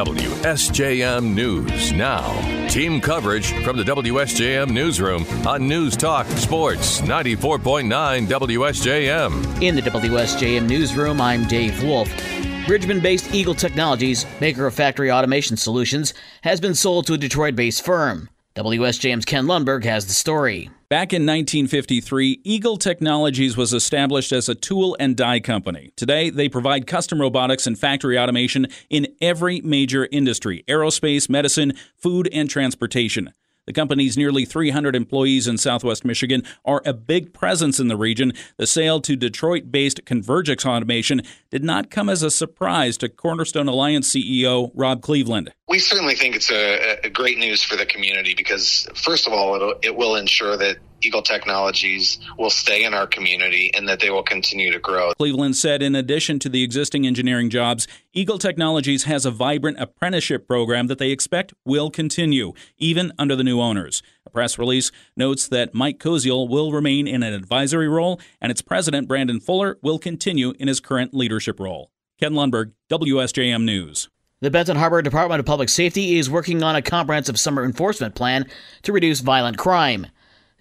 WSJM News now. Team coverage from the WSJM Newsroom on News Talk Sports 94.9 WSJM. In the WSJM Newsroom, I'm Dave Wolf. Bridgman based Eagle Technologies, maker of factory automation solutions, has been sold to a Detroit based firm. WSJM's Ken Lundberg has the story. Back in 1953, Eagle Technologies was established as a tool and die company. Today, they provide custom robotics and factory automation in every major industry aerospace, medicine, food, and transportation. The company's nearly 300 employees in southwest Michigan are a big presence in the region. The sale to Detroit based Convergix Automation did not come as a surprise to Cornerstone Alliance CEO Rob Cleveland. We certainly think it's a, a great news for the community because, first of all, it will ensure that Eagle Technologies will stay in our community and that they will continue to grow. Cleveland said in addition to the existing engineering jobs, Eagle Technologies has a vibrant apprenticeship program that they expect will continue, even under the new owners. A press release notes that Mike Koziel will remain in an advisory role, and its president, Brandon Fuller, will continue in his current leadership role. Ken Lundberg, WSJM News. The Benton Harbor Department of Public Safety is working on a comprehensive summer enforcement plan to reduce violent crime.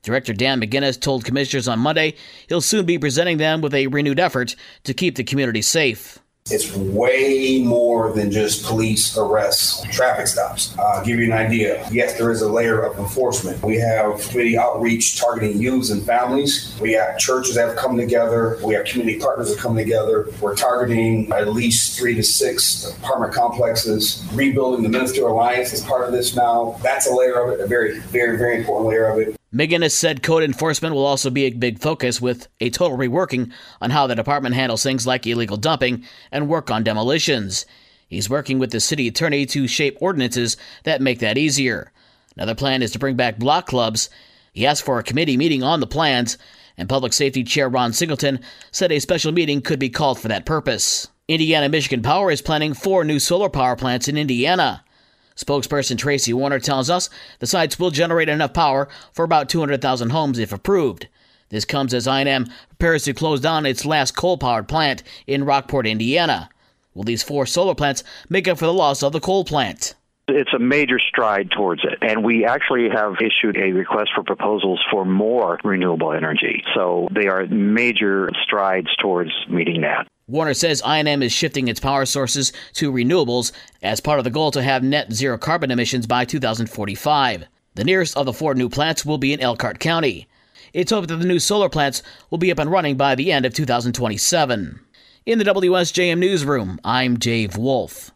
Director Dan McGinnis told commissioners on Monday he'll soon be presenting them with a renewed effort to keep the community safe. It's way more than just police arrests, traffic stops. Uh, give you an idea. Yes, there is a layer of enforcement. We have community outreach targeting youths and families. We have churches that have come together. We have community partners that come together. We're targeting at least three to six apartment complexes. Rebuilding the Ministerial Alliance is part of this now. That's a layer of it, a very, very, very important layer of it. McGinnis said code enforcement will also be a big focus with a total reworking on how the department handles things like illegal dumping and work on demolitions. He's working with the city attorney to shape ordinances that make that easier. Another plan is to bring back block clubs. He asked for a committee meeting on the plans, and Public Safety Chair Ron Singleton said a special meeting could be called for that purpose. Indiana Michigan Power is planning four new solar power plants in Indiana. Spokesperson Tracy Warner tells us the sites will generate enough power for about 200,000 homes if approved. This comes as I&M prepares to close down its last coal-powered plant in Rockport, Indiana. Will these four solar plants make up for the loss of the coal plant? It's a major stride towards it. And we actually have issued a request for proposals for more renewable energy. So they are major strides towards meeting that. Warner says I&M is shifting its power sources to renewables as part of the goal to have net zero carbon emissions by 2045. The nearest of the four new plants will be in Elkhart County. It's hoped that the new solar plants will be up and running by the end of 2027. In the WSJM newsroom, I'm Dave Wolf.